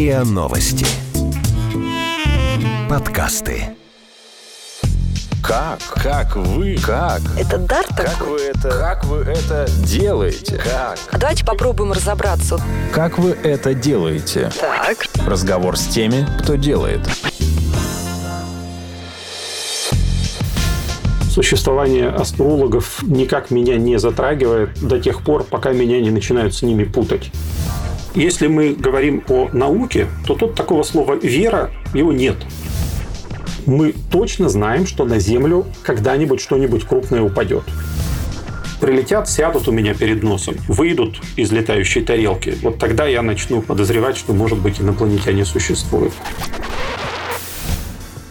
РИА Новости. Подкасты. Как? Как вы? Как? Это дар Как такой? вы это? Как вы это делаете? Как? А давайте попробуем разобраться. Как вы это делаете? Так. Разговор с теми, кто делает. Существование астрологов никак меня не затрагивает до тех пор, пока меня не начинают с ними путать. Если мы говорим о науке, то тут такого слова «вера» его нет. Мы точно знаем, что на Землю когда-нибудь что-нибудь крупное упадет. Прилетят, сядут у меня перед носом, выйдут из летающей тарелки. Вот тогда я начну подозревать, что, может быть, инопланетяне существуют.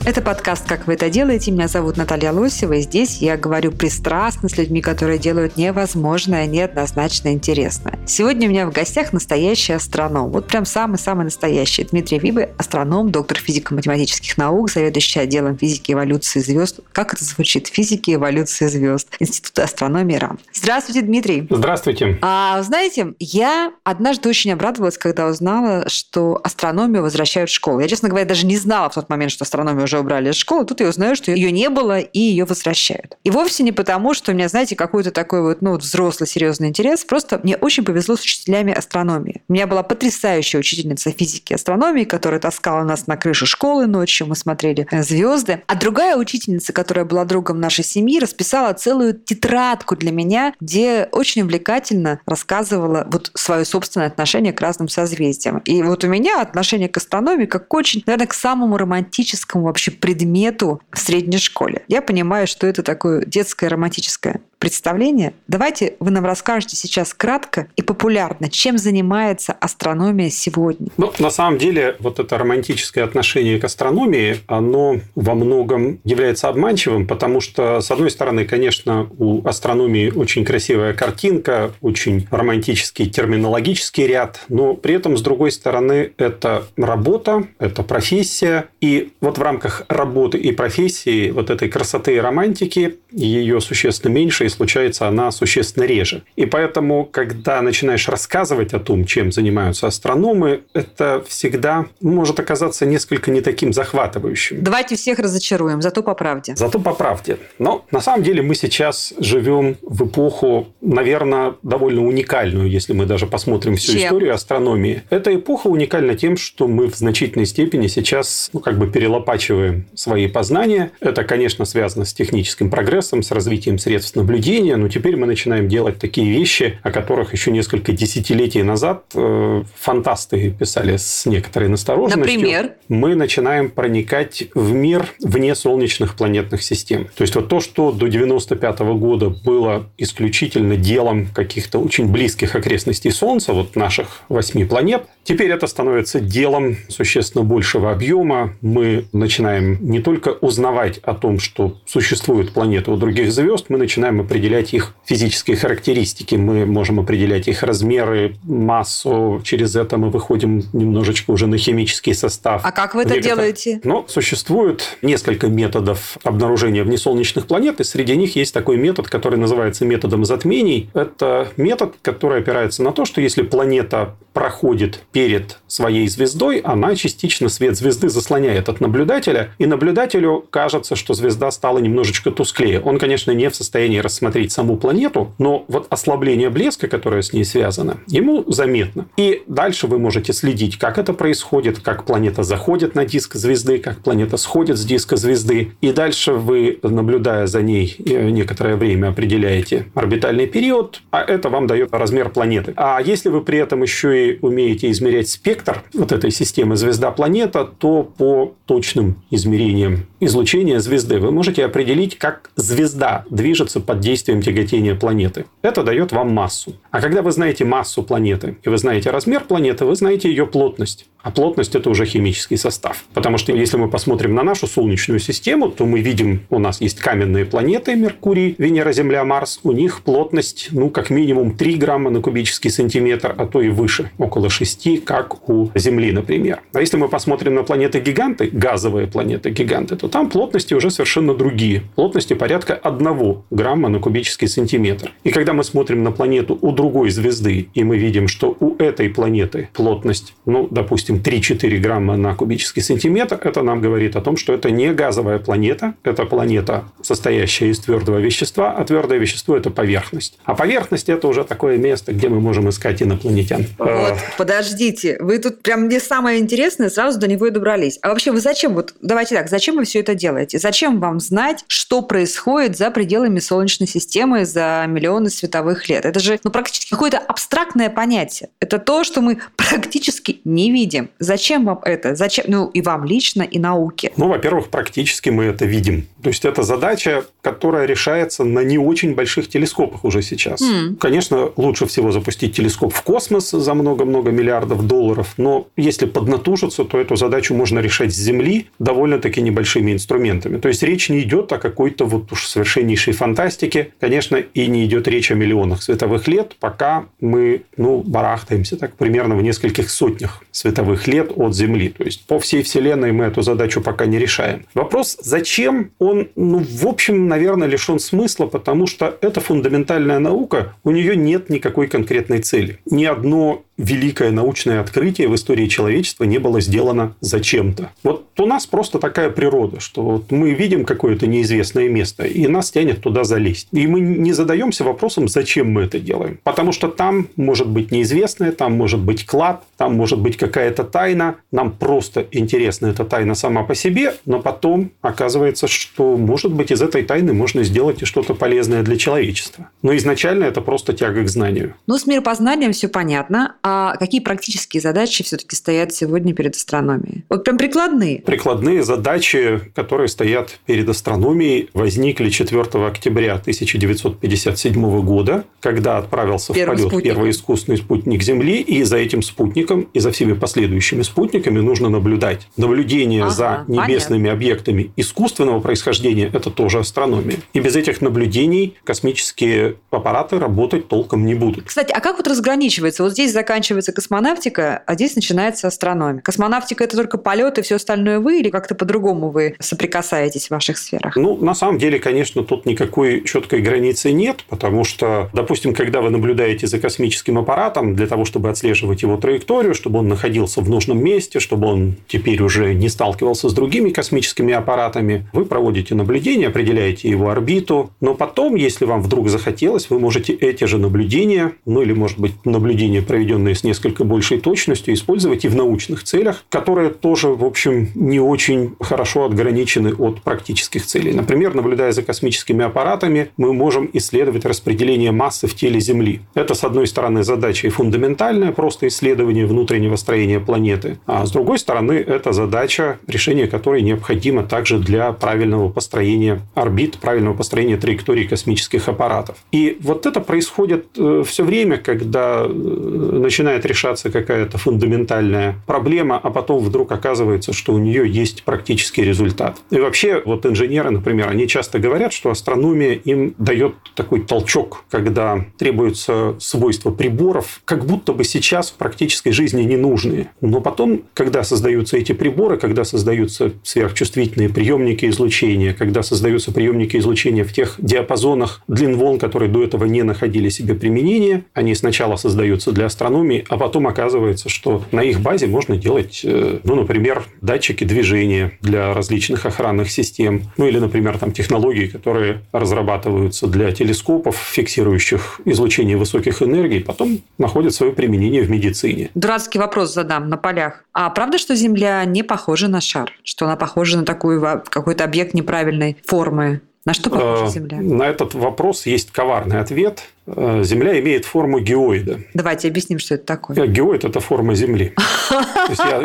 Это подкаст «Как вы это делаете?». Меня зовут Наталья Лосева, и здесь я говорю пристрастно с людьми, которые делают невозможное, неоднозначно интересное. Сегодня у меня в гостях настоящий астроном. Вот прям самый-самый настоящий. Дмитрий Вибы, астроном, доктор физико-математических наук, заведующий отделом физики эволюции звезд. Как это звучит? Физики эволюции звезд. Института астрономии РАН. Здравствуйте, Дмитрий. Здравствуйте. А, знаете, я однажды очень обрадовалась, когда узнала, что астрономию возвращают в школу. Я, честно говоря, даже не знала в тот момент, что астрономию уже убрали из школы. Тут я узнаю, что ее не было, и ее возвращают. И вовсе не потому, что у меня, знаете, какой-то такой вот, ну, взрослый, серьезный интерес. Просто мне очень повезло с учителями астрономии. У меня была потрясающая учительница физики и астрономии, которая таскала нас на крышу школы ночью, мы смотрели звезды. А другая учительница, которая была другом нашей семьи, расписала целую тетрадку для меня, где очень увлекательно рассказывала вот свое собственное отношение к разным созвездиям. И вот у меня отношение к астрономии как очень, наверное, к самому романтическому вообще предмету в средней школе. Я понимаю, что это такое детское романтическое представление. Давайте вы нам расскажете сейчас кратко и популярно, чем занимается астрономия сегодня. Ну, на самом деле, вот это романтическое отношение к астрономии, оно во многом является обманчивым, потому что, с одной стороны, конечно, у астрономии очень красивая картинка, очень романтический терминологический ряд, но при этом, с другой стороны, это работа, это профессия, и вот в рамках работы и профессии вот этой красоты и романтики ее существенно меньше, и случается она существенно реже. И поэтому, когда начинаешь рассказывать о том, чем занимаются астрономы, это всегда может оказаться несколько не таким захватывающим. Давайте всех разочаруем, зато по правде. Зато по правде. Но на самом деле мы сейчас живем в эпоху, наверное, довольно уникальную, если мы даже посмотрим всю Чем? историю астрономии. Эта эпоха уникальна тем, что мы в значительной степени сейчас ну, как бы перелопачиваем свои познания. Это, конечно, связано с техническим прогрессом, с развитием средств наблюдения, но теперь мы начинаем делать такие вещи, о которых еще несколько десятилетий назад э, фантасты писали с некоторой настороженностью. Например? Мы начинаем проникать в мир вне солнечных планетных систем. То есть, вот то, что до 95 года было исключительно делом каких-то очень близких окрестностей Солнца, вот наших восьми планет, теперь это становится делом существенно большего объема. Мы начинаем не только узнавать о том, что существуют планеты у других звезд, мы начинаем определять их физические характеристики. Мы можем определять их размеры, массу. Через это мы выходим немножечко уже на химический состав. А как вы это делаете? но существует несколько методов обнаружения внесолнечных планет, и среди них есть такой метод, который называется методом затмений. Это метод, который опирается на то, что если планета проходит перед своей звездой, она частично свет звезды заслоняет от наблюдателя, и наблюдателю кажется, что звезда стала немножечко тусклее. Он, конечно, не в состоянии рассмотреть саму планету, но вот ослабление блеска, которое с ней связано, ему заметно. И дальше вы можете следить, как это происходит, как планета заходит на диск звезды, как планета сходит с диска звезды. И дальше вы, наблюдая за ней э, некоторое время, определяете орбитальный период, а это вам дает размер планеты. А если вы при этом еще и умеете измерять спектр вот этой системы звезда-планета, то по точным измерениям излучения звезды вы можете определить, как звезда движется под действием тяготения планеты. Это дает вам массу. А когда вы знаете массу планеты и вы знаете размер планеты, вы знаете ее плотность. А плотность – это уже химический состав. Потому что если мы посмотрим на нашу Солнечную систему, то мы видим, у нас есть каменные планеты – Меркурий, Венера, Земля, Марс. У них плотность, ну, как минимум 3 грамма на кубический сантиметр, а то и выше. около 6, как у Земли, например. А если мы посмотрим на планеты-гиганты, газовые планеты-гиганты, то там плотности уже совершенно другие. Плотности порядка 1 грамма на кубический сантиметр. И когда мы смотрим на планету у другой звезды, и мы видим, что у этой планеты плотность, ну, допустим, 3-4 грамма на кубический сантиметр, это нам говорит о том, что это не газовая планета, это планета, состоящая из твердого вещества, а твердое вещество – это поверхность. А поверхность – это уже такое место, где мы можем искать инопланетян. Вот, подождите, вы тут прям мне самое интересное, сразу до него и добрались. А вообще вы зачем, вот давайте так, зачем вы все это делаете? Зачем вам знать, что происходит за пределами Солнечной системы за миллионы световых лет? Это же ну, практически какое-то абстрактное понятие. Это то, что мы практически не видим. Зачем вам это? Зачем? Ну, и вам лично, и науке. Ну, во-первых, практически мы это видим. То есть, это задача, которая решается на не очень больших телескопах уже сейчас. Mm. Конечно, лучше всего запустить телескоп в космос за много-много миллиардов долларов, но если поднатужиться, то эту задачу можно решать с Земли довольно-таки небольшими инструментами. То есть, речь не идет о какой-то вот уж совершеннейшей фантастике. Конечно, и не идет речь о миллионах световых лет, пока мы, ну, барахтаемся так примерно в нескольких сотнях световых лет от Земли. То есть, по всей Вселенной мы эту задачу пока не решаем. Вопрос, зачем он, ну, в общем, наверное, лишен смысла, потому что это фундаментальная наука, у нее нет никакой конкретной цели. Ни одно великое научное открытие в истории человечества не было сделано зачем-то. Вот у нас просто такая природа, что вот мы видим какое-то неизвестное место, и нас тянет туда залезть. И мы не задаемся вопросом, зачем мы это делаем. Потому что там может быть неизвестное, там может быть клад, там может быть какая-то тайна. Нам просто интересна эта тайна сама по себе, но потом оказывается, что, может быть, из этой тайны можно сделать и что-то полезное для человечества. Но изначально это просто тяга к знанию. Ну, с миропознанием все понятно. Какие практические задачи все-таки стоят сегодня перед астрономией? Вот прям прикладные. Прикладные задачи, которые стоят перед астрономией, возникли 4 октября 1957 года, когда отправился первый в полет спутник. первый искусственный спутник Земли, и за этим спутником и за всеми последующими спутниками нужно наблюдать. Наблюдение ага, за небесными понятно. объектами искусственного происхождения – это тоже астрономия. И без этих наблюдений космические аппараты работать толком не будут. Кстати, а как вот разграничивается? Вот здесь заканчивается заканчивается космонавтика, а здесь начинается астрономия. Космонавтика – это только полет и все остальное вы, или как-то по-другому вы соприкасаетесь в ваших сферах? Ну, на самом деле, конечно, тут никакой четкой границы нет, потому что, допустим, когда вы наблюдаете за космическим аппаратом, для того, чтобы отслеживать его траекторию, чтобы он находился в нужном месте, чтобы он теперь уже не сталкивался с другими космическими аппаратами, вы проводите наблюдение, определяете его орбиту, но потом, если вам вдруг захотелось, вы можете эти же наблюдения, ну или, может быть, наблюдения, проведенные данные с несколько большей точностью использовать и в научных целях, которые тоже, в общем, не очень хорошо отграничены от практических целей. Например, наблюдая за космическими аппаратами, мы можем исследовать распределение массы в теле Земли. Это, с одной стороны, задача и фундаментальная, просто исследование внутреннего строения планеты, а с другой стороны, это задача, решение которой необходимо также для правильного построения орбит, правильного построения траекторий космических аппаратов. И вот это происходит э, все время, когда начинается начинает решаться какая-то фундаментальная проблема, а потом вдруг оказывается, что у нее есть практический результат. И вообще, вот инженеры, например, они часто говорят, что астрономия им дает такой толчок, когда требуются свойства приборов, как будто бы сейчас в практической жизни не нужные. Но потом, когда создаются эти приборы, когда создаются сверхчувствительные приемники излучения, когда создаются приемники излучения в тех диапазонах длин волн, которые до этого не находили себе применения, они сначала создаются для астрономии, астрономии, а потом оказывается, что на их базе можно делать, э, ну, например, датчики движения для различных охранных систем, ну, или, например, там технологии, которые разрабатываются для телескопов, фиксирующих излучение высоких энергий, потом находят свое применение в медицине. Дурацкий вопрос задам на полях. А правда, что Земля не похожа на шар? Что она похожа на такой какой-то объект неправильной формы? На что похожа э, Земля? На этот вопрос есть коварный ответ. Э, Земля имеет форму геоида. Давайте объясним, что это такое. Э, геоид – это форма Земли.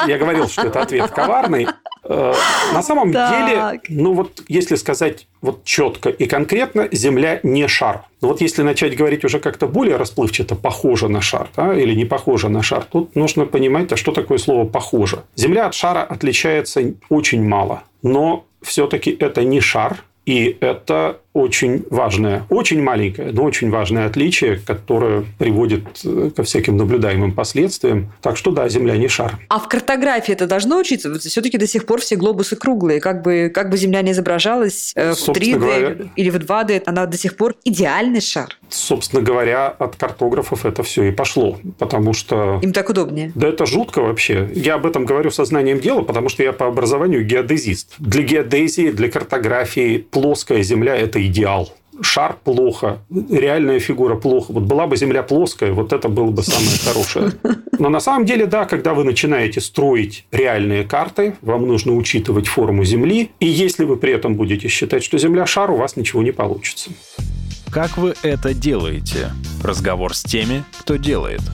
Я, говорил, что это ответ коварный. На самом деле, ну вот если сказать вот четко и конкретно, Земля не шар. Но вот если начать говорить уже как-то более расплывчато, похоже на шар, да, или не похоже на шар, тут нужно понимать, а что такое слово похоже. Земля от шара отличается очень мало, но все-таки это не шар, и это очень важное, очень маленькое, но очень важное отличие, которое приводит э, ко всяким наблюдаемым последствиям. Так что да, Земля не шар. А в картографии это должно учиться? Все-таки до сих пор все глобусы круглые. Как бы, как бы Земля не изображалась э, в 3D говоря, или в 2D, она до сих пор идеальный шар. Собственно говоря, от картографов это все и пошло. Потому что... Им так удобнее. Да это жутко вообще. Я об этом говорю сознанием дела, потому что я по образованию геодезист. Для геодезии, для картографии плоская Земля – это идеал шар плохо, реальная фигура плохо. Вот была бы Земля плоская, вот это было бы самое хорошее. Но на самом деле, да, когда вы начинаете строить реальные карты, вам нужно учитывать форму Земли, и если вы при этом будете считать, что Земля шар, у вас ничего не получится. Как вы это делаете? Разговор с теми, кто делает –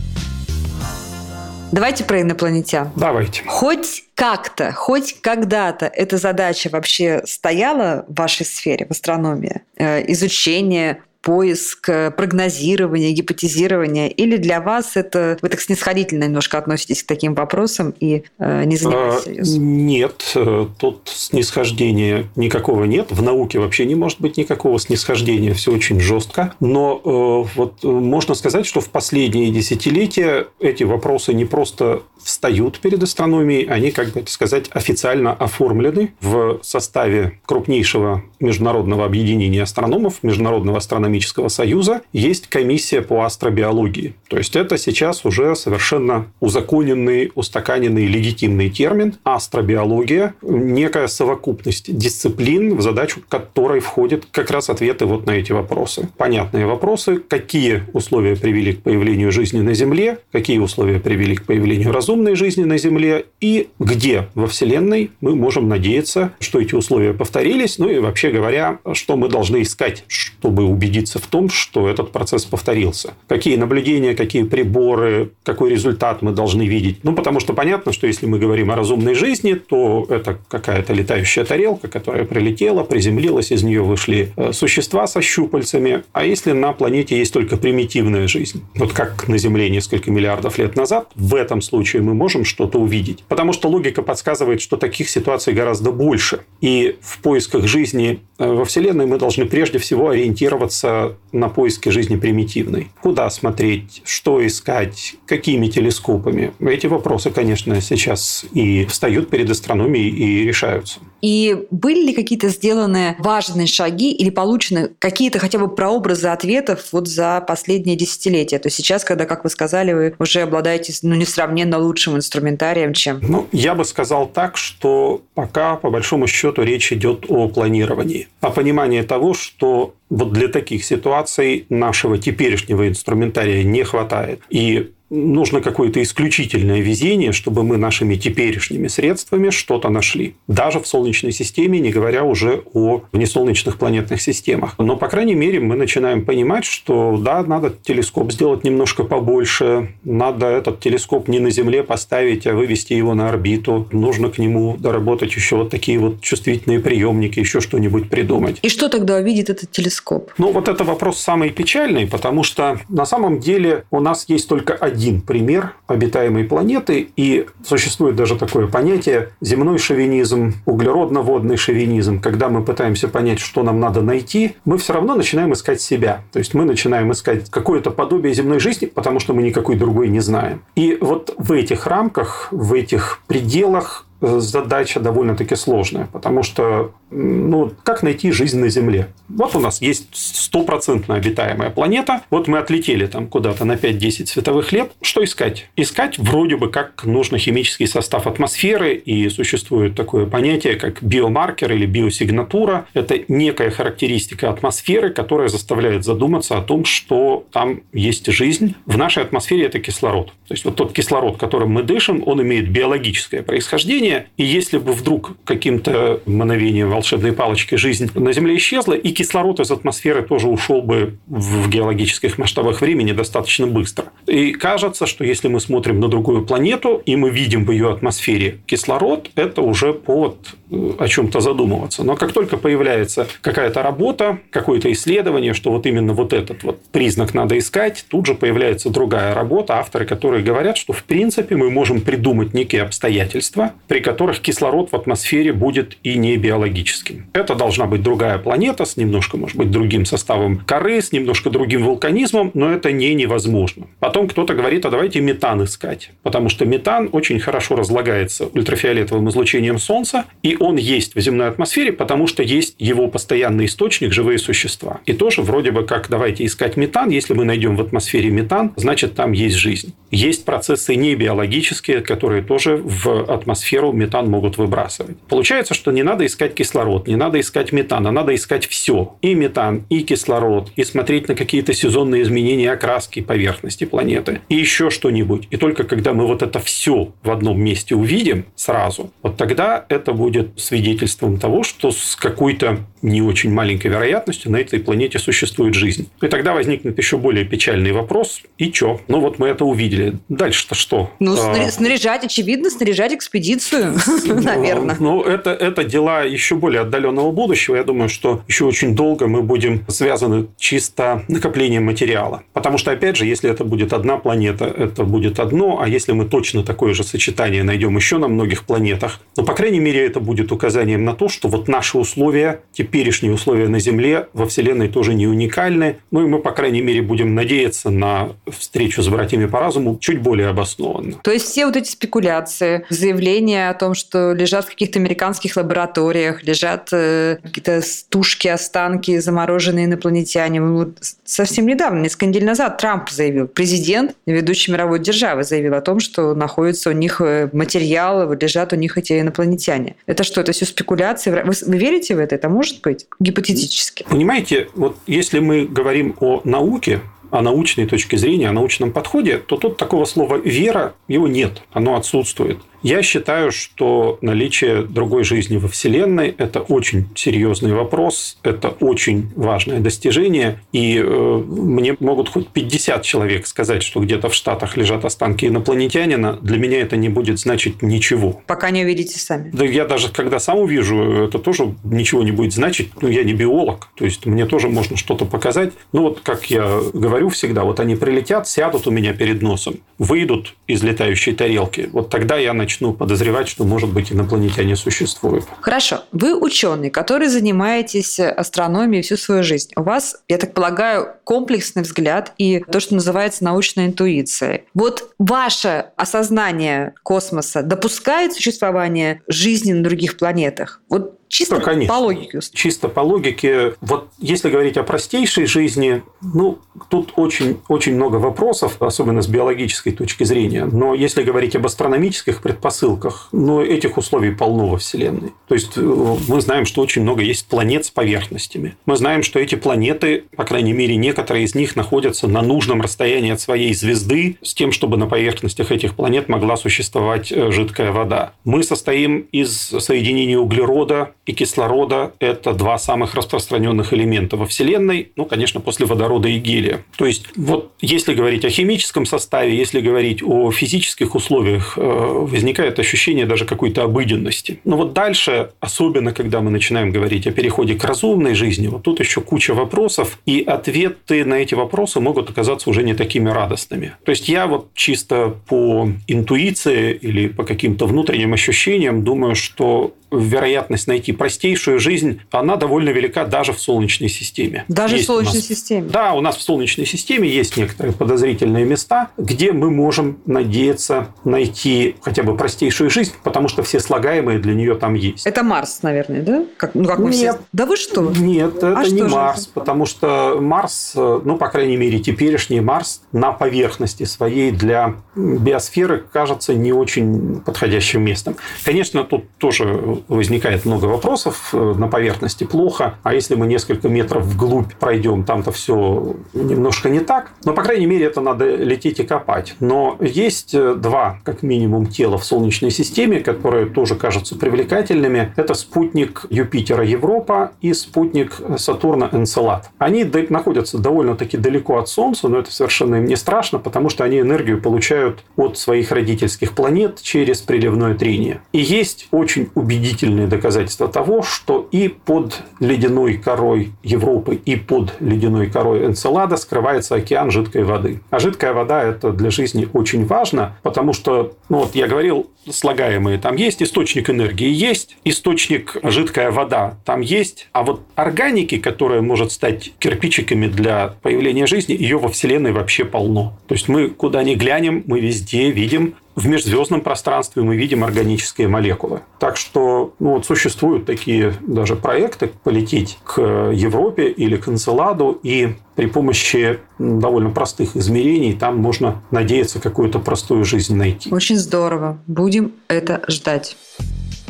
Давайте про инопланетян. Давайте. Хоть как-то, хоть когда-то эта задача вообще стояла в вашей сфере, в астрономии? Э, изучение поиск, э, прогнозирование, гипотезирование? Или для вас это вы так снисходительно немножко относитесь к таким вопросам и э, не занимаетесь а, Нет, э, тут снисхождения никакого нет. В науке вообще не может быть никакого снисхождения, все очень жестко. Но э, вот можно сказать, что в последние десятилетия эти вопросы не просто встают перед астрономией, они, как бы это сказать, официально оформлены в составе крупнейшего международного объединения астрономов, Международного астрономического союза, есть комиссия по астробиологии. То есть это сейчас уже совершенно узаконенный, устаканенный, легитимный термин. Астробиология – некая совокупность дисциплин, в задачу которой входят как раз ответы вот на эти вопросы. Понятные вопросы, какие условия привели к появлению жизни на Земле, какие условия привели к появлению разумных разумной жизни на Земле и где во Вселенной мы можем надеяться, что эти условия повторились, ну и вообще говоря, что мы должны искать, чтобы убедиться в том, что этот процесс повторился. Какие наблюдения, какие приборы, какой результат мы должны видеть. Ну, потому что понятно, что если мы говорим о разумной жизни, то это какая-то летающая тарелка, которая прилетела, приземлилась, из нее вышли э, существа со щупальцами. А если на планете есть только примитивная жизнь, вот как на Земле несколько миллиардов лет назад, в этом случае случае мы можем что-то увидеть. Потому что логика подсказывает, что таких ситуаций гораздо больше. И в поисках жизни во Вселенной мы должны прежде всего ориентироваться на поиски жизни примитивной. Куда смотреть, что искать, какими телескопами. Эти вопросы, конечно, сейчас и встают перед астрономией и решаются. И были ли какие-то сделаны важные шаги или получены какие-то хотя бы прообразы ответов вот за последние десятилетия? То есть сейчас, когда, как вы сказали, вы уже обладаете ну, несравненно лучшим инструментарием, чем... Ну, я бы сказал так, что пока, по большому счету, речь идет о планировании, о понимании того, что вот для таких ситуаций нашего теперешнего инструментария не хватает. И нужно какое-то исключительное везение, чтобы мы нашими теперешними средствами что-то нашли. Даже в Солнечной системе, не говоря уже о внесолнечных планетных системах. Но, по крайней мере, мы начинаем понимать, что да, надо телескоп сделать немножко побольше, надо этот телескоп не на Земле поставить, а вывести его на орбиту. Нужно к нему доработать еще вот такие вот чувствительные приемники, еще что-нибудь придумать. И что тогда увидит этот телескоп? Ну, вот это вопрос самый печальный, потому что на самом деле у нас есть только один один пример обитаемой планеты, и существует даже такое понятие земной шовинизм, углеродно-водный шовинизм. Когда мы пытаемся понять, что нам надо найти, мы все равно начинаем искать себя. То есть мы начинаем искать какое-то подобие земной жизни, потому что мы никакой другой не знаем. И вот в этих рамках, в этих пределах задача довольно-таки сложная, потому что ну, как найти жизнь на Земле? Вот у нас есть стопроцентно обитаемая планета, вот мы отлетели там куда-то на 5-10 световых лет. Что искать? Искать вроде бы как нужно химический состав атмосферы, и существует такое понятие, как биомаркер или биосигнатура. Это некая характеристика атмосферы, которая заставляет задуматься о том, что там есть жизнь. В нашей атмосфере это кислород. То есть вот тот кислород, которым мы дышим, он имеет биологическое происхождение, явление, и если бы вдруг каким-то мановением волшебной палочки жизнь на Земле исчезла, и кислород из атмосферы тоже ушел бы в геологических масштабах времени достаточно быстро. И кажется, что если мы смотрим на другую планету, и мы видим в ее атмосфере кислород, это уже повод э, о чем-то задумываться. Но как только появляется какая-то работа, какое-то исследование, что вот именно вот этот вот признак надо искать, тут же появляется другая работа, авторы, которые говорят, что в принципе мы можем придумать некие обстоятельства, при которых кислород в атмосфере будет и не биологическим. Это должна быть другая планета с немножко, может быть, другим составом коры, с немножко другим вулканизмом, но это не невозможно. Потом кто-то говорит, а давайте метан искать, потому что метан очень хорошо разлагается ультрафиолетовым излучением Солнца, и он есть в земной атмосфере, потому что есть его постоянный источник – живые существа. И тоже вроде бы как давайте искать метан, если мы найдем в атмосфере метан, значит там есть жизнь. Есть процессы не биологические, которые тоже в атмосферу метан могут выбрасывать. Получается, что не надо искать кислород, не надо искать метан, а надо искать все. И метан, и кислород, и смотреть на какие-то сезонные изменения окраски поверхности планеты, и еще что-нибудь. И только когда мы вот это все в одном месте увидим сразу, вот тогда это будет свидетельством того, что с какой-то не очень маленькой вероятностью на этой планете существует жизнь. И тогда возникнет еще более печальный вопрос. И что? Ну вот мы это увидели. Дальше-то что? Ну, а... снаряжать, очевидно, снаряжать экспедицию, наверное. Ну, это, это дела еще более отдаленного будущего. Я думаю, что еще очень долго мы будем связаны чисто накоплением материала. Потому что, опять же, если это будет одна планета, это будет одно, а если мы точно такое же сочетание найдем еще на многих планетах, ну, по крайней мере, это будет указанием на то, что вот наши условия, теперешние условия на Земле во Вселенной тоже не уникальны. Ну, и мы, по крайней мере, будем надеяться на встречу с братьями по разуму чуть более обоснованно. То есть все вот эти спекуляции, заявления о том, что лежат в каких-то американских лабораториях, лежат э, какие-то тушки, останки, замороженные инопланетяне. Вот совсем недавно, несколько недель назад, Трамп заявил, президент ведущей мировой державы заявил о том, что находится у них э, материалы, лежат у них эти инопланетяне. Это что, это все спекуляции? Вы, вы верите в это? Это может быть гипотетически? Понимаете, вот если мы говорим о науке, о научной точке зрения, о научном подходе, то тут такого слова «вера» его нет, оно отсутствует. Я считаю, что наличие другой жизни во Вселенной – это очень серьезный вопрос, это очень важное достижение, и э, мне могут хоть 50 человек сказать, что где-то в Штатах лежат останки инопланетянина, для меня это не будет значить ничего. Пока не увидите сами. Да я даже когда сам увижу, это тоже ничего не будет значить. Ну, я не биолог, то есть мне тоже можно что-то показать. Ну, вот как я говорю всегда, вот они прилетят, сядут у меня перед носом, выйдут из летающей тарелки, вот тогда я начну начну подозревать, что, может быть, инопланетяне существуют. Хорошо. Вы ученый, который занимаетесь астрономией всю свою жизнь. У вас, я так полагаю, комплексный взгляд и то, что называется научной интуицией. Вот ваше осознание космоса допускает существование жизни на других планетах? Вот Чисто да, конечно. по логике. Чисто по логике. Вот если говорить о простейшей жизни, ну, тут очень, очень много вопросов, особенно с биологической точки зрения. Но если говорить об астрономических предпосылках, ну, этих условий полно во Вселенной. То есть, э, мы знаем, что очень много есть планет с поверхностями. Мы знаем, что эти планеты, по крайней мере, некоторые из них находятся на нужном расстоянии от своей звезды, с тем, чтобы на поверхностях этих планет могла существовать э, жидкая вода. Мы состоим из соединения углерода, и кислорода – это два самых распространенных элемента во Вселенной, ну, конечно, после водорода и гелия. То есть, вот если говорить о химическом составе, если говорить о физических условиях, э, возникает ощущение даже какой-то обыденности. Но вот дальше, особенно когда мы начинаем говорить о переходе к разумной жизни, вот тут еще куча вопросов, и ответы на эти вопросы могут оказаться уже не такими радостными. То есть, я вот чисто по интуиции или по каким-то внутренним ощущениям думаю, что вероятность найти простейшую жизнь, она довольно велика даже в Солнечной системе. Даже есть в Солнечной нас, системе? Да, у нас в Солнечной системе есть некоторые подозрительные места, где мы можем надеяться найти хотя бы простейшую жизнь, потому что все слагаемые для нее там есть. Это Марс, наверное, да? Как, ну, как Нет. Все... Да вы что? Нет, это а не Марс, это? потому что Марс, ну, по крайней мере, теперешний Марс на поверхности своей для биосферы кажется не очень подходящим местом. Конечно, тут тоже возникает много вопросов. Э, на поверхности плохо, а если мы несколько метров вглубь пройдем, там-то все немножко не так. Но, по крайней мере, это надо лететь и копать. Но есть э, два, как минимум, тела в Солнечной системе, которые тоже кажутся привлекательными. Это спутник Юпитера Европа и спутник Сатурна Энцелад. Они находятся довольно-таки далеко от Солнца, но это совершенно им не страшно, потому что они энергию получают от своих родительских планет через приливное трение. И есть очень убедительные убедительные доказательства того, что и под ледяной корой Европы, и под ледяной корой Энцелада скрывается океан жидкой воды. А жидкая вода – это для жизни очень важно, потому что, ну вот я говорил, слагаемые там есть, источник энергии есть, источник жидкая вода там есть, а вот органики, которая может стать кирпичиками для появления жизни, ее во Вселенной вообще полно. То есть мы куда ни глянем, мы везде видим в межзвездном пространстве мы видим органические молекулы. Так что ну, вот существуют такие даже проекты полететь к Европе или к Энцеладу, и при помощи довольно простых измерений там можно надеяться какую-то простую жизнь найти. Очень здорово. Будем это ждать.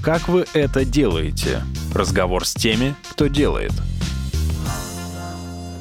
Как вы это делаете? Разговор с теми, кто делает –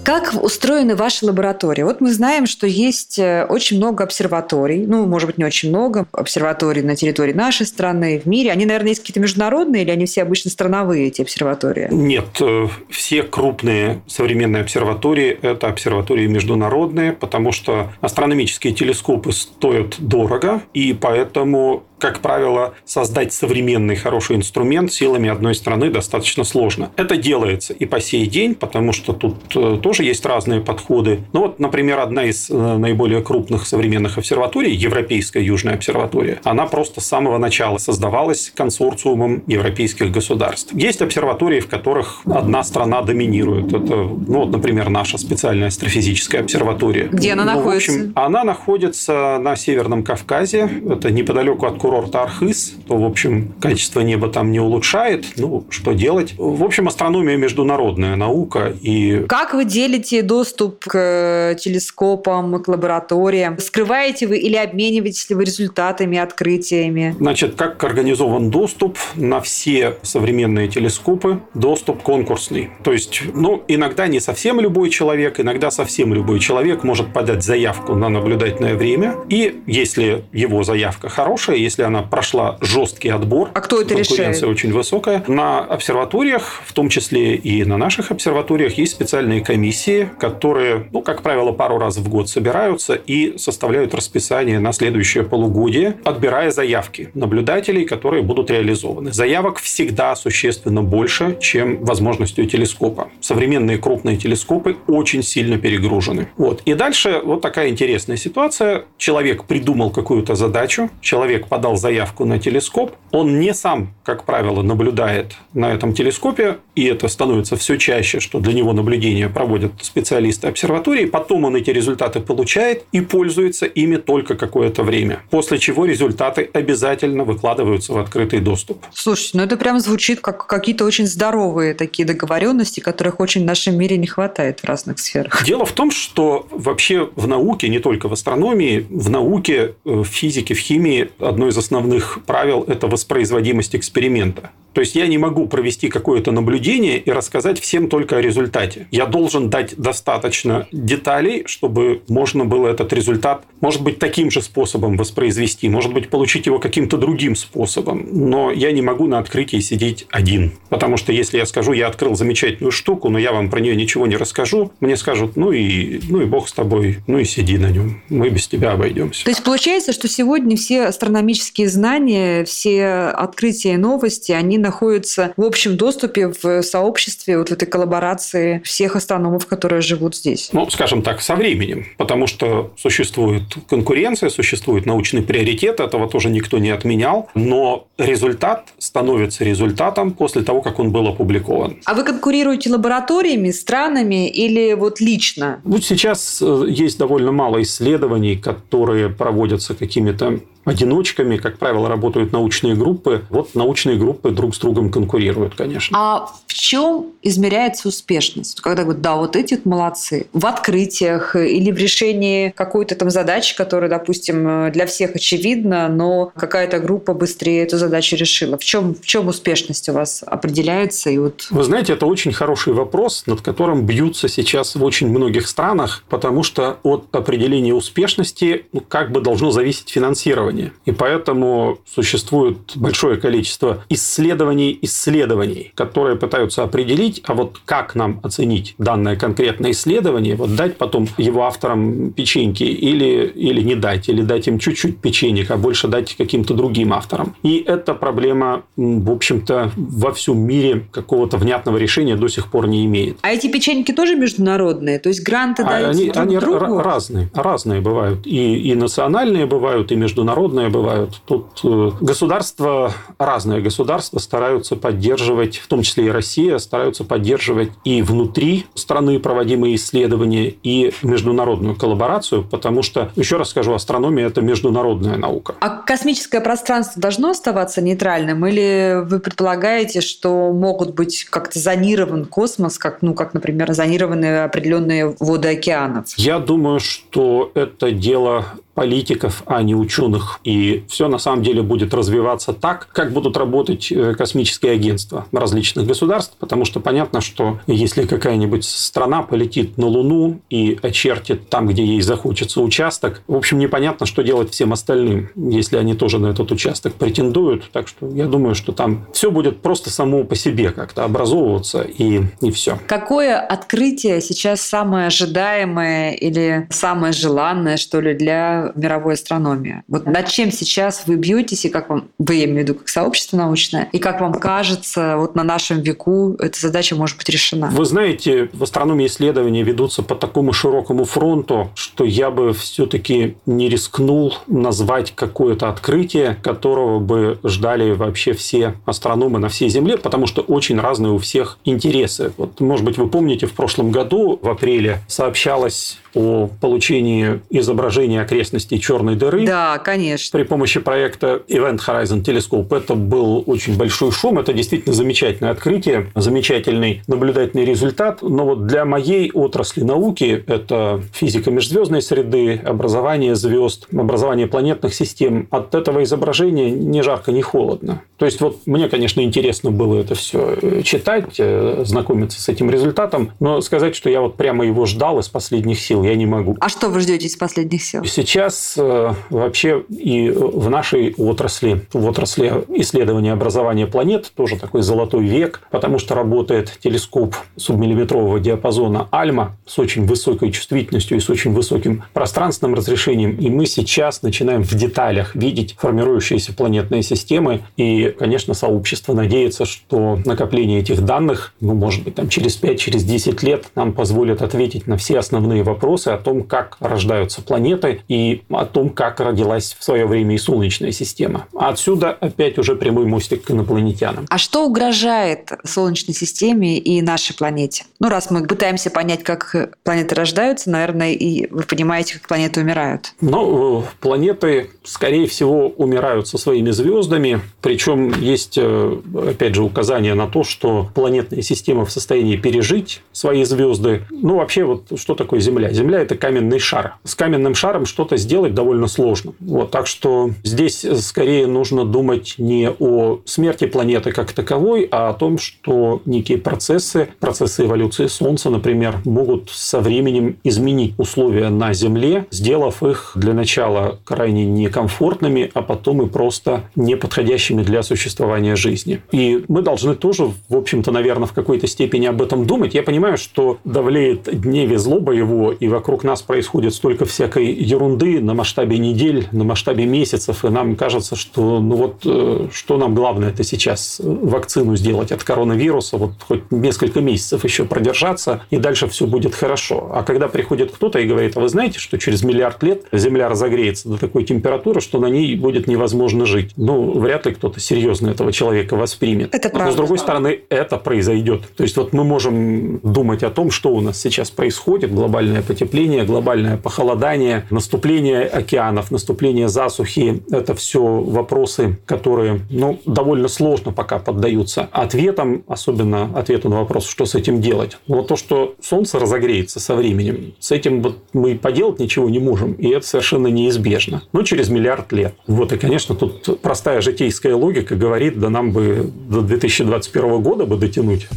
как устроены ваши лаборатории? Вот мы знаем, что есть э, очень много обсерваторий, ну, может быть, не очень много обсерваторий на территории нашей страны, в мире. Они, наверное, есть какие-то международные или они все обычно страновые, эти обсерватории? Нет, э, все крупные современные обсерватории – это обсерватории международные, потому что астрономические телескопы стоят дорого, и поэтому как правило, создать современный хороший инструмент силами одной страны достаточно сложно. Это делается и по сей день, потому что тут э, тоже есть разные подходы. Ну вот, например, одна из э, наиболее крупных современных обсерваторий, Европейская Южная обсерватория, она просто с самого начала создавалась консорциумом европейских государств. Есть обсерватории, в которых одна страна доминирует. Это, ну вот, например, наша специальная астрофизическая обсерватория. Где она ну, находится? В общем, она находится на Северном Кавказе. Это неподалеку от курорта Архыз, то, в общем, качество неба там не улучшает. Ну, что делать? В общем, астрономия международная наука. И... Как вы делите доступ к э, телескопам, к лабораториям? Скрываете вы или обмениваетесь ли вы результатами, открытиями? Значит, как организован доступ на все современные телескопы? Доступ конкурсный. То есть, ну, иногда не совсем любой человек, иногда совсем любой человек может подать заявку на наблюдательное время. И если его заявка хорошая, если если она прошла жесткий отбор. А кто это конкуренция решает? очень высокая. На обсерваториях, в том числе и на наших обсерваториях, есть специальные комиссии, которые, ну, как правило, пару раз в год собираются и составляют расписание на следующее полугодие, отбирая заявки наблюдателей, которые будут реализованы. Заявок всегда существенно больше, чем возможностью телескопа. Современные крупные телескопы очень сильно перегружены. Вот. И дальше вот такая интересная ситуация. Человек придумал какую-то задачу, человек подал заявку на телескоп, он не сам, как правило, наблюдает на этом телескопе, и это становится все чаще, что для него наблюдения проводят специалисты обсерватории, потом он эти результаты получает и пользуется ими только какое-то время, после чего результаты обязательно выкладываются в открытый доступ. Слушайте, ну это прям звучит как какие-то очень здоровые такие договоренности, которых очень в нашем мире не хватает в разных сферах. Дело в том, что вообще в науке, не только в астрономии, в науке, э, в физике, в химии одно из основных правил – это воспроизводимость эксперимента. То есть я не могу провести какое-то наблюдение и рассказать всем только о результате. Я должен дать достаточно деталей, чтобы можно было этот результат, может быть, таким же способом воспроизвести, может быть, получить его каким-то другим способом. Но я не могу на открытии сидеть один. Потому что если я скажу, я открыл замечательную штуку, но я вам про нее ничего не расскажу, мне скажут, ну и, ну и бог с тобой, ну и сиди на нем, мы без тебя обойдемся. То есть получается, что сегодня все астрономические знания, все открытия и новости, они находятся в общем доступе в сообществе, вот в этой коллаборации всех астрономов, которые живут здесь? Ну, скажем так, со временем, потому что существует конкуренция, существует научный приоритет, этого тоже никто не отменял, но результат становится результатом после того, как он был опубликован. А вы конкурируете лабораториями, странами или вот лично? Вот сейчас э, есть довольно мало исследований, которые проводятся какими-то одиночками, как правило, работают научные группы. Вот научные группы друг с другом конкурируют, конечно. А в чем измеряется успешность? Когда говорят, да, вот эти молодцы. В открытиях или в решении какой-то там задачи, которая, допустим, для всех очевидна, но какая-то группа быстрее эту задачу решила. В чем, в чем успешность у вас определяется? И вот... Вы знаете, это очень хороший вопрос, над которым бьются сейчас в очень многих странах, потому что от определения успешности ну, как бы должно зависеть финансирование. И поэтому существует большое количество исследований исследований, которые пытаются пытаются определить, а вот как нам оценить данное конкретное исследование, вот дать потом его авторам печеньки или, или не дать, или дать им чуть-чуть печенек, а больше дать каким-то другим авторам. И эта проблема, в общем-то, во всем мире какого-то внятного решения до сих пор не имеет. А эти печеньки тоже международные? То есть гранты а даются они, друг они другу? разные, разные бывают. И, и национальные бывают, и международные бывают. Тут э, государства, разные государства стараются поддерживать, в том числе и Россия, стараются поддерживать и внутри страны проводимые исследования, и международную коллаборацию, потому что, еще раз скажу, астрономия – это международная наука. А космическое пространство должно оставаться нейтральным? Или вы предполагаете, что могут быть как-то зонирован космос, как, ну, как, например, зонированы определенные воды океанов? Я думаю, что это дело политиков, а не ученых. И все на самом деле будет развиваться так, как будут работать э, космические агентства различных государств, потому что понятно, что если какая-нибудь страна полетит на Луну и очертит там, где ей захочется участок, в общем, непонятно, что делать всем остальным, если они тоже на этот участок претендуют. Так что я думаю, что там все будет просто само по себе как-то образовываться и, и все. Какое открытие сейчас самое ожидаемое или самое желанное, что ли, для мировой астрономии. Вот над чем сейчас вы бьетесь, и как вам, вы, я имею в виду, как сообщество научное, и как вам кажется, вот на нашем веку эта задача может быть решена? Вы знаете, в астрономии исследования ведутся по такому широкому фронту, что я бы все-таки не рискнул назвать какое-то открытие, которого бы ждали вообще все астрономы на всей Земле, потому что очень разные у всех интересы. Вот, может быть, вы помните, в прошлом году, в апреле, сообщалось о получении изображения окрестностей черной дыры. Да, конечно. При помощи проекта Event Horizon Telescope это был очень большой шум. Это действительно замечательное открытие, замечательный наблюдательный результат. Но вот для моей отрасли науки это физика межзвездной среды, образование звезд, образование планетных систем. От этого изображения ни жарко, ни холодно. То есть вот мне, конечно, интересно было это все э, читать, э, знакомиться с этим результатом, но сказать, что я вот прямо его ждал из последних сил, я не могу. А что вы ждете из последних сил? Сейчас э, вообще и в нашей отрасли, в отрасли исследования образования планет, тоже такой золотой век, потому что работает телескоп субмиллиметрового диапазона Альма с очень высокой чувствительностью и с очень высоким пространственным разрешением, и мы сейчас начинаем в деталях видеть формирующиеся планетные системы, и конечно, сообщество надеется, что накопление этих данных, ну, может быть, там через 5-10 через лет нам позволит ответить на все основные вопросы о том, как рождаются планеты и о том, как родилась в свое время и Солнечная система. А отсюда опять уже прямой мостик к инопланетянам. А что угрожает Солнечной системе и нашей планете? Ну, раз мы пытаемся понять, как планеты рождаются, наверное, и вы понимаете, как планеты умирают. Ну, планеты, скорее всего, умирают со своими звездами, причем есть, э, опять же, указание на то, что планетная система в состоянии пережить свои звезды. Ну, вообще, вот что такое Земля? Земля – это каменный шар. С каменным шаром что-то сделать довольно сложно. Вот, так что здесь скорее нужно думать не о смерти планеты как таковой, а о том, что некие процессы, процессы эволюции Солнца, например, могут со временем изменить условия на Земле, сделав их для начала крайне некомфортными, а потом и просто неподходящими для существования жизни. И мы должны тоже, в общем-то, наверное, в какой-то степени об этом думать. Я понимаю, что давлеет дневе злоба его, и вокруг нас происходит столько всякой ерунды на масштабе недель, на масштабе месяцев, и нам кажется, что ну вот э, что нам главное это сейчас вакцину сделать от коронавируса, вот хоть несколько месяцев еще продержаться, и дальше все будет хорошо. А когда приходит кто-то и говорит, а вы знаете, что через миллиард лет Земля разогреется до такой температуры, что на ней будет невозможно жить. Ну, вряд ли кто-то серьезно серьезно этого человека воспримет. Это правда. Но, с другой стороны, это произойдет. То есть, вот мы можем думать о том, что у нас сейчас происходит. Глобальное потепление, глобальное похолодание, наступление океанов, наступление засухи. Это все вопросы, которые ну, довольно сложно пока поддаются ответам, особенно ответу на вопрос, что с этим делать. Но то, что Солнце разогреется со временем, с этим мы поделать ничего не можем, и это совершенно неизбежно. Но через миллиард лет. Вот, и, конечно, тут простая житейская логика говорит, да нам бы до 2021 года бы дотянуть.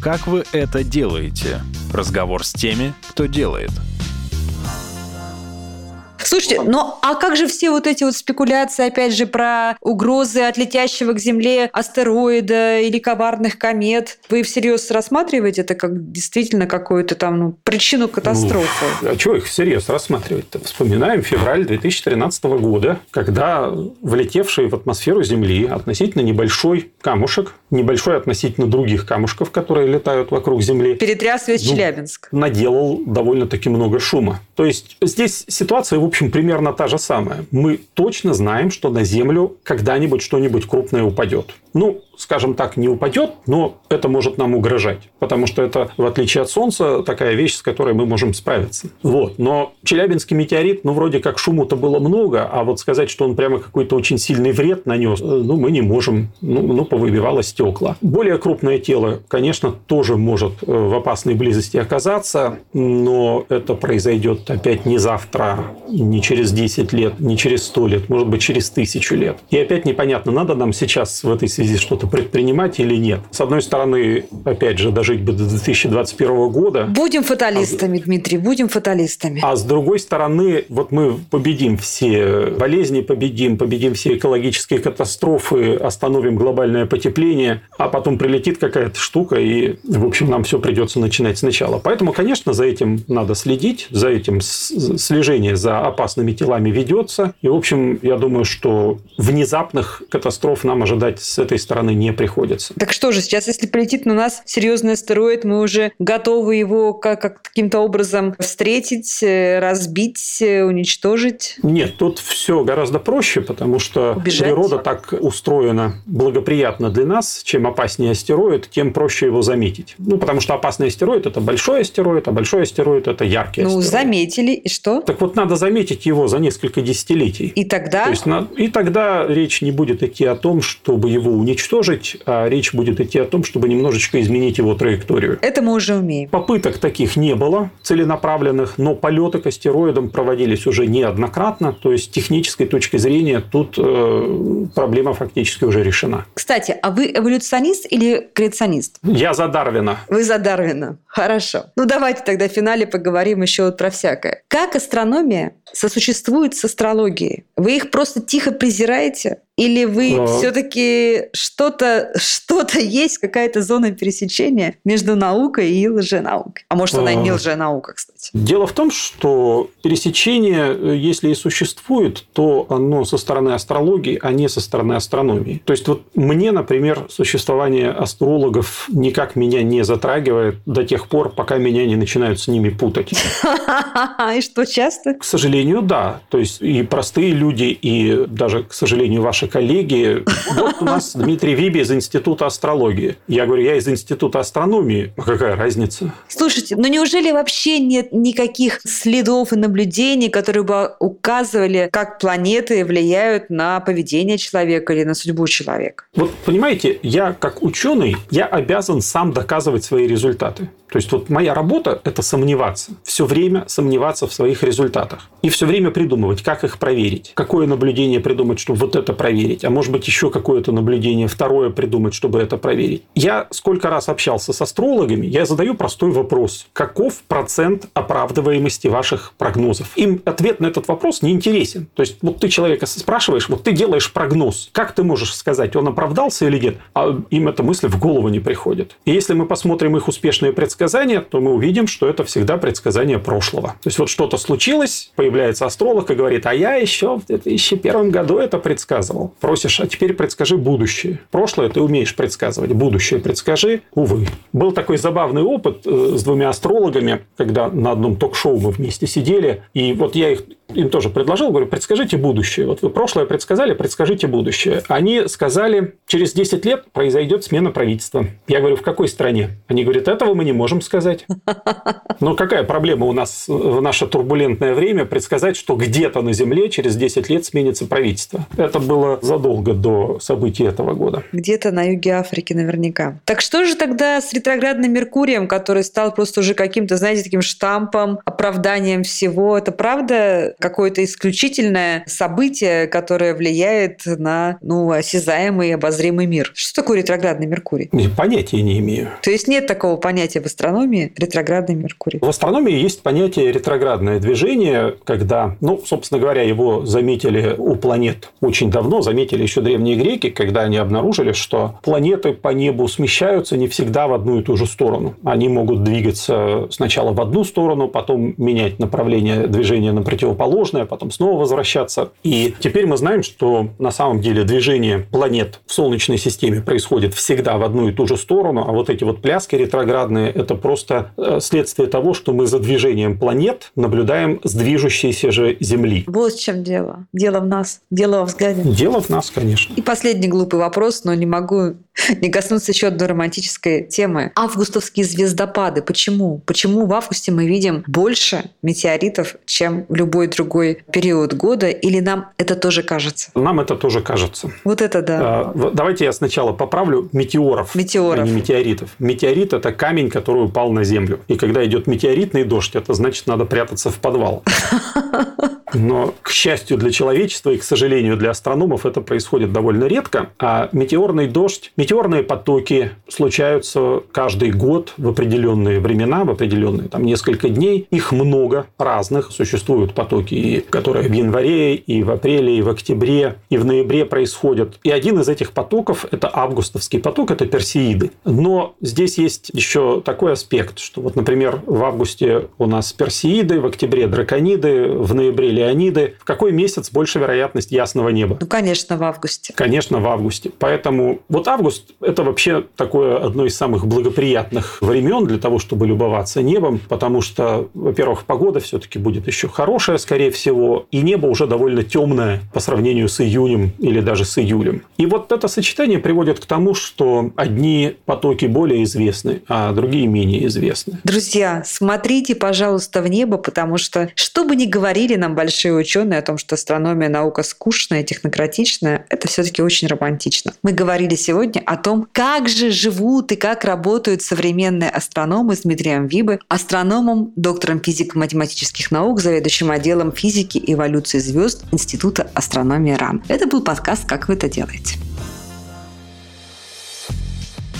Как вы это делаете? Разговор с теми, кто делает. Слушайте, ну а как же все вот эти вот спекуляции, опять же, про угрозы от летящего к Земле астероида или коварных комет? Вы всерьез рассматриваете это как действительно какую-то там ну, причину катастрофы? Ну, а чего их всерьез рассматривать-то? Вспоминаем февраль 2013 года, когда влетевший в атмосферу Земли относительно небольшой камушек, небольшой относительно других камушков, которые летают вокруг Земли. Перетряс весь ну, Челябинск. Наделал довольно-таки много шума. То есть здесь ситуация, в общем, примерно та же самая. Мы точно знаем, что на Землю когда-нибудь что-нибудь крупное упадет. Ну, скажем так, не упадет, но это может нам угрожать. Потому что это, в отличие от Солнца, такая вещь, с которой мы можем справиться. Вот. Но Челябинский метеорит, ну, вроде как шуму-то было много, а вот сказать, что он прямо какой-то очень сильный вред нанес, э, ну, мы не можем. Ну, ну повыбивало стекла. Более крупное тело, конечно, тоже может э, в опасной близости оказаться, но это произойдет опять не завтра, не через 10 лет, не через 100 лет, может быть, через тысячу лет. И опять непонятно, надо нам сейчас в этой связи что-то предпринимать или нет. С одной стороны, опять же, дожить бы до 2021 года. Будем фаталистами, а... Дмитрий, будем фаталистами. А с другой стороны, вот мы победим все болезни, победим, победим все экологические катастрофы, остановим глобальное потепление, а потом прилетит какая-то штука, и, в общем, нам все придется начинать сначала. Поэтому, конечно, за этим надо следить, за этим слежение за опасными телами ведется. И, в общем, я думаю, что внезапных катастроф нам ожидать с этой стороны не приходится. Так что же, сейчас, если прилетит на нас серьезный астероид, мы уже готовы его как, как каким-то образом встретить, э, разбить, э, уничтожить? Нет, тут все гораздо проще, потому что Убежать. природа так устроена благоприятно для нас. Чем опаснее астероид, тем проще его заметить. Ну, потому что опасный астероид – это большой астероид, а большой астероид – это яркий ну, астероид. Ну, заметили, и что? Так вот, надо заметить его за несколько десятилетий. И тогда? То есть, и тогда речь не будет идти о том, чтобы его уничтожить, а речь будет идти о том, чтобы немножечко изменить его траекторию. Это мы уже умеем. Попыток таких не было целенаправленных, но полеты к астероидам проводились уже неоднократно. То есть, с технической точки зрения тут э, проблема фактически уже решена. Кстати, а вы эволюционист или креационист? Я за Дарвина. Вы за Дарвина. Хорошо. Ну, давайте тогда в финале поговорим еще вот про всякое. Как астрономия сосуществует с астрологией? Вы их просто тихо презираете? Или вы Но... все-таки что-то что есть, какая-то зона пересечения между наукой и лженаукой? А может, она и не лженаука, кстати? Дело в том, что пересечение, если и существует, то оно со стороны астрологии, а не со стороны астрономии. То есть, вот мне, например, существование астрологов никак меня не затрагивает до тех пор, пока меня не начинают с ними путать. И что, часто? К сожалению, да. То есть, и простые люди, и даже, к сожалению, ваши наши коллеги. Вот у нас Дмитрий Виби из Института астрологии. Я говорю, я из Института астрономии. А какая разница? Слушайте, ну неужели вообще нет никаких следов и наблюдений, которые бы указывали, как планеты влияют на поведение человека или на судьбу человека? Вот понимаете, я как ученый, я обязан сам доказывать свои результаты. То есть вот моя работа – это сомневаться. Все время сомневаться в своих результатах. И все время придумывать, как их проверить. Какое наблюдение придумать, чтобы вот это проверить. А может быть, еще какое-то наблюдение второе придумать, чтобы это проверить. Я сколько раз общался с астрологами, я задаю простой вопрос. Каков процент оправдываемости ваших прогнозов? Им ответ на этот вопрос не интересен. То есть вот ты человека спрашиваешь, вот ты делаешь прогноз. Как ты можешь сказать, он оправдался или нет? А им эта мысль в голову не приходит. И если мы посмотрим их успешные предсказания, то мы увидим, что это всегда предсказание прошлого. То есть вот что-то случилось, появляется астролог и говорит, а я еще в 2001 году это предсказывал. Просишь, а теперь предскажи будущее. Прошлое ты умеешь предсказывать, будущее предскажи. Увы. Был такой забавный опыт э, с двумя астрологами, когда на одном ток-шоу мы вместе сидели, и вот я их им тоже предложил, говорю, предскажите будущее. Вот вы прошлое предсказали, предскажите будущее. Они сказали, через 10 лет произойдет смена правительства. Я говорю, в какой стране? Они говорят, этого мы не можем сказать. Но какая проблема у нас в наше турбулентное время предсказать, что где-то на Земле через 10 лет сменится правительство? Это было задолго до событий этого года. Где-то на юге Африки наверняка. Так что же тогда с ретроградным Меркурием, который стал просто уже каким-то, знаете, таким штампом, оправданием всего? Это правда какое-то исключительное событие, которое влияет на ну, осязаемый и обозримый мир. Что такое ретроградный Меркурий? Понятия не имею. То есть нет такого понятия в астрономии ретроградный Меркурий? В астрономии есть понятие ретроградное движение, когда, ну, собственно говоря, его заметили у планет очень давно, заметили еще древние греки, когда они обнаружили, что планеты по небу смещаются не всегда в одну и ту же сторону. Они могут двигаться сначала в одну сторону, потом менять направление движения на противоположное, потом снова возвращаться. И теперь мы знаем, что на самом деле движение планет в Солнечной системе происходит всегда в одну и ту же сторону, а вот эти вот пляски ретроградные – это просто э, следствие того, что мы за движением планет наблюдаем с движущейся же Земли. Вот в чем дело. Дело в нас. Дело во взгляде. Дело в нас, конечно. И последний глупый вопрос, но не могу не коснуться еще одной романтической темы. Августовские звездопады. Почему? Почему в августе мы видим больше метеоритов, чем в любой другой период года? Или нам это тоже кажется? Нам это тоже кажется. Вот это да. А, давайте я сначала поправлю метеоров, метеоров. а не метеоритов. Метеорит – это камень, который упал на Землю. И когда идет метеоритный дождь, это значит, надо прятаться в подвал. Но, к счастью для человечества и, к сожалению, для астрономов это происходит довольно редко. А метеорный дождь, метеорные потоки случаются каждый год в определенные времена, в определенные там несколько дней. Их много разных. Существуют потоки, которые в январе, и в апреле, и в октябре, и в ноябре происходят. И один из этих потоков – это августовский поток, это персеиды. Но здесь есть еще такой аспект, что вот, например, в августе у нас персеиды, в октябре дракониды, в ноябре Леониды. В какой месяц больше вероятность ясного неба? Ну, конечно, в августе. Конечно, в августе. Поэтому вот август – это вообще такое одно из самых благоприятных времен для того, чтобы любоваться небом, потому что, во-первых, погода все-таки будет еще хорошая, скорее всего, и небо уже довольно темное по сравнению с июнем или даже с июлем. И вот это сочетание приводит к тому, что одни потоки более известны, а другие менее известны. Друзья, смотрите, пожалуйста, в небо, потому что, что бы ни говорили нам большие ученые о том, что астрономия наука скучная, технократичная, это все-таки очень романтично. Мы говорили сегодня о том, как же живут и как работают современные астрономы с Дмитрием Вибы, астрономом, доктором физико-математических наук, заведующим отделом физики и эволюции звезд Института астрономии РАН. Это был подкаст «Как вы это делаете».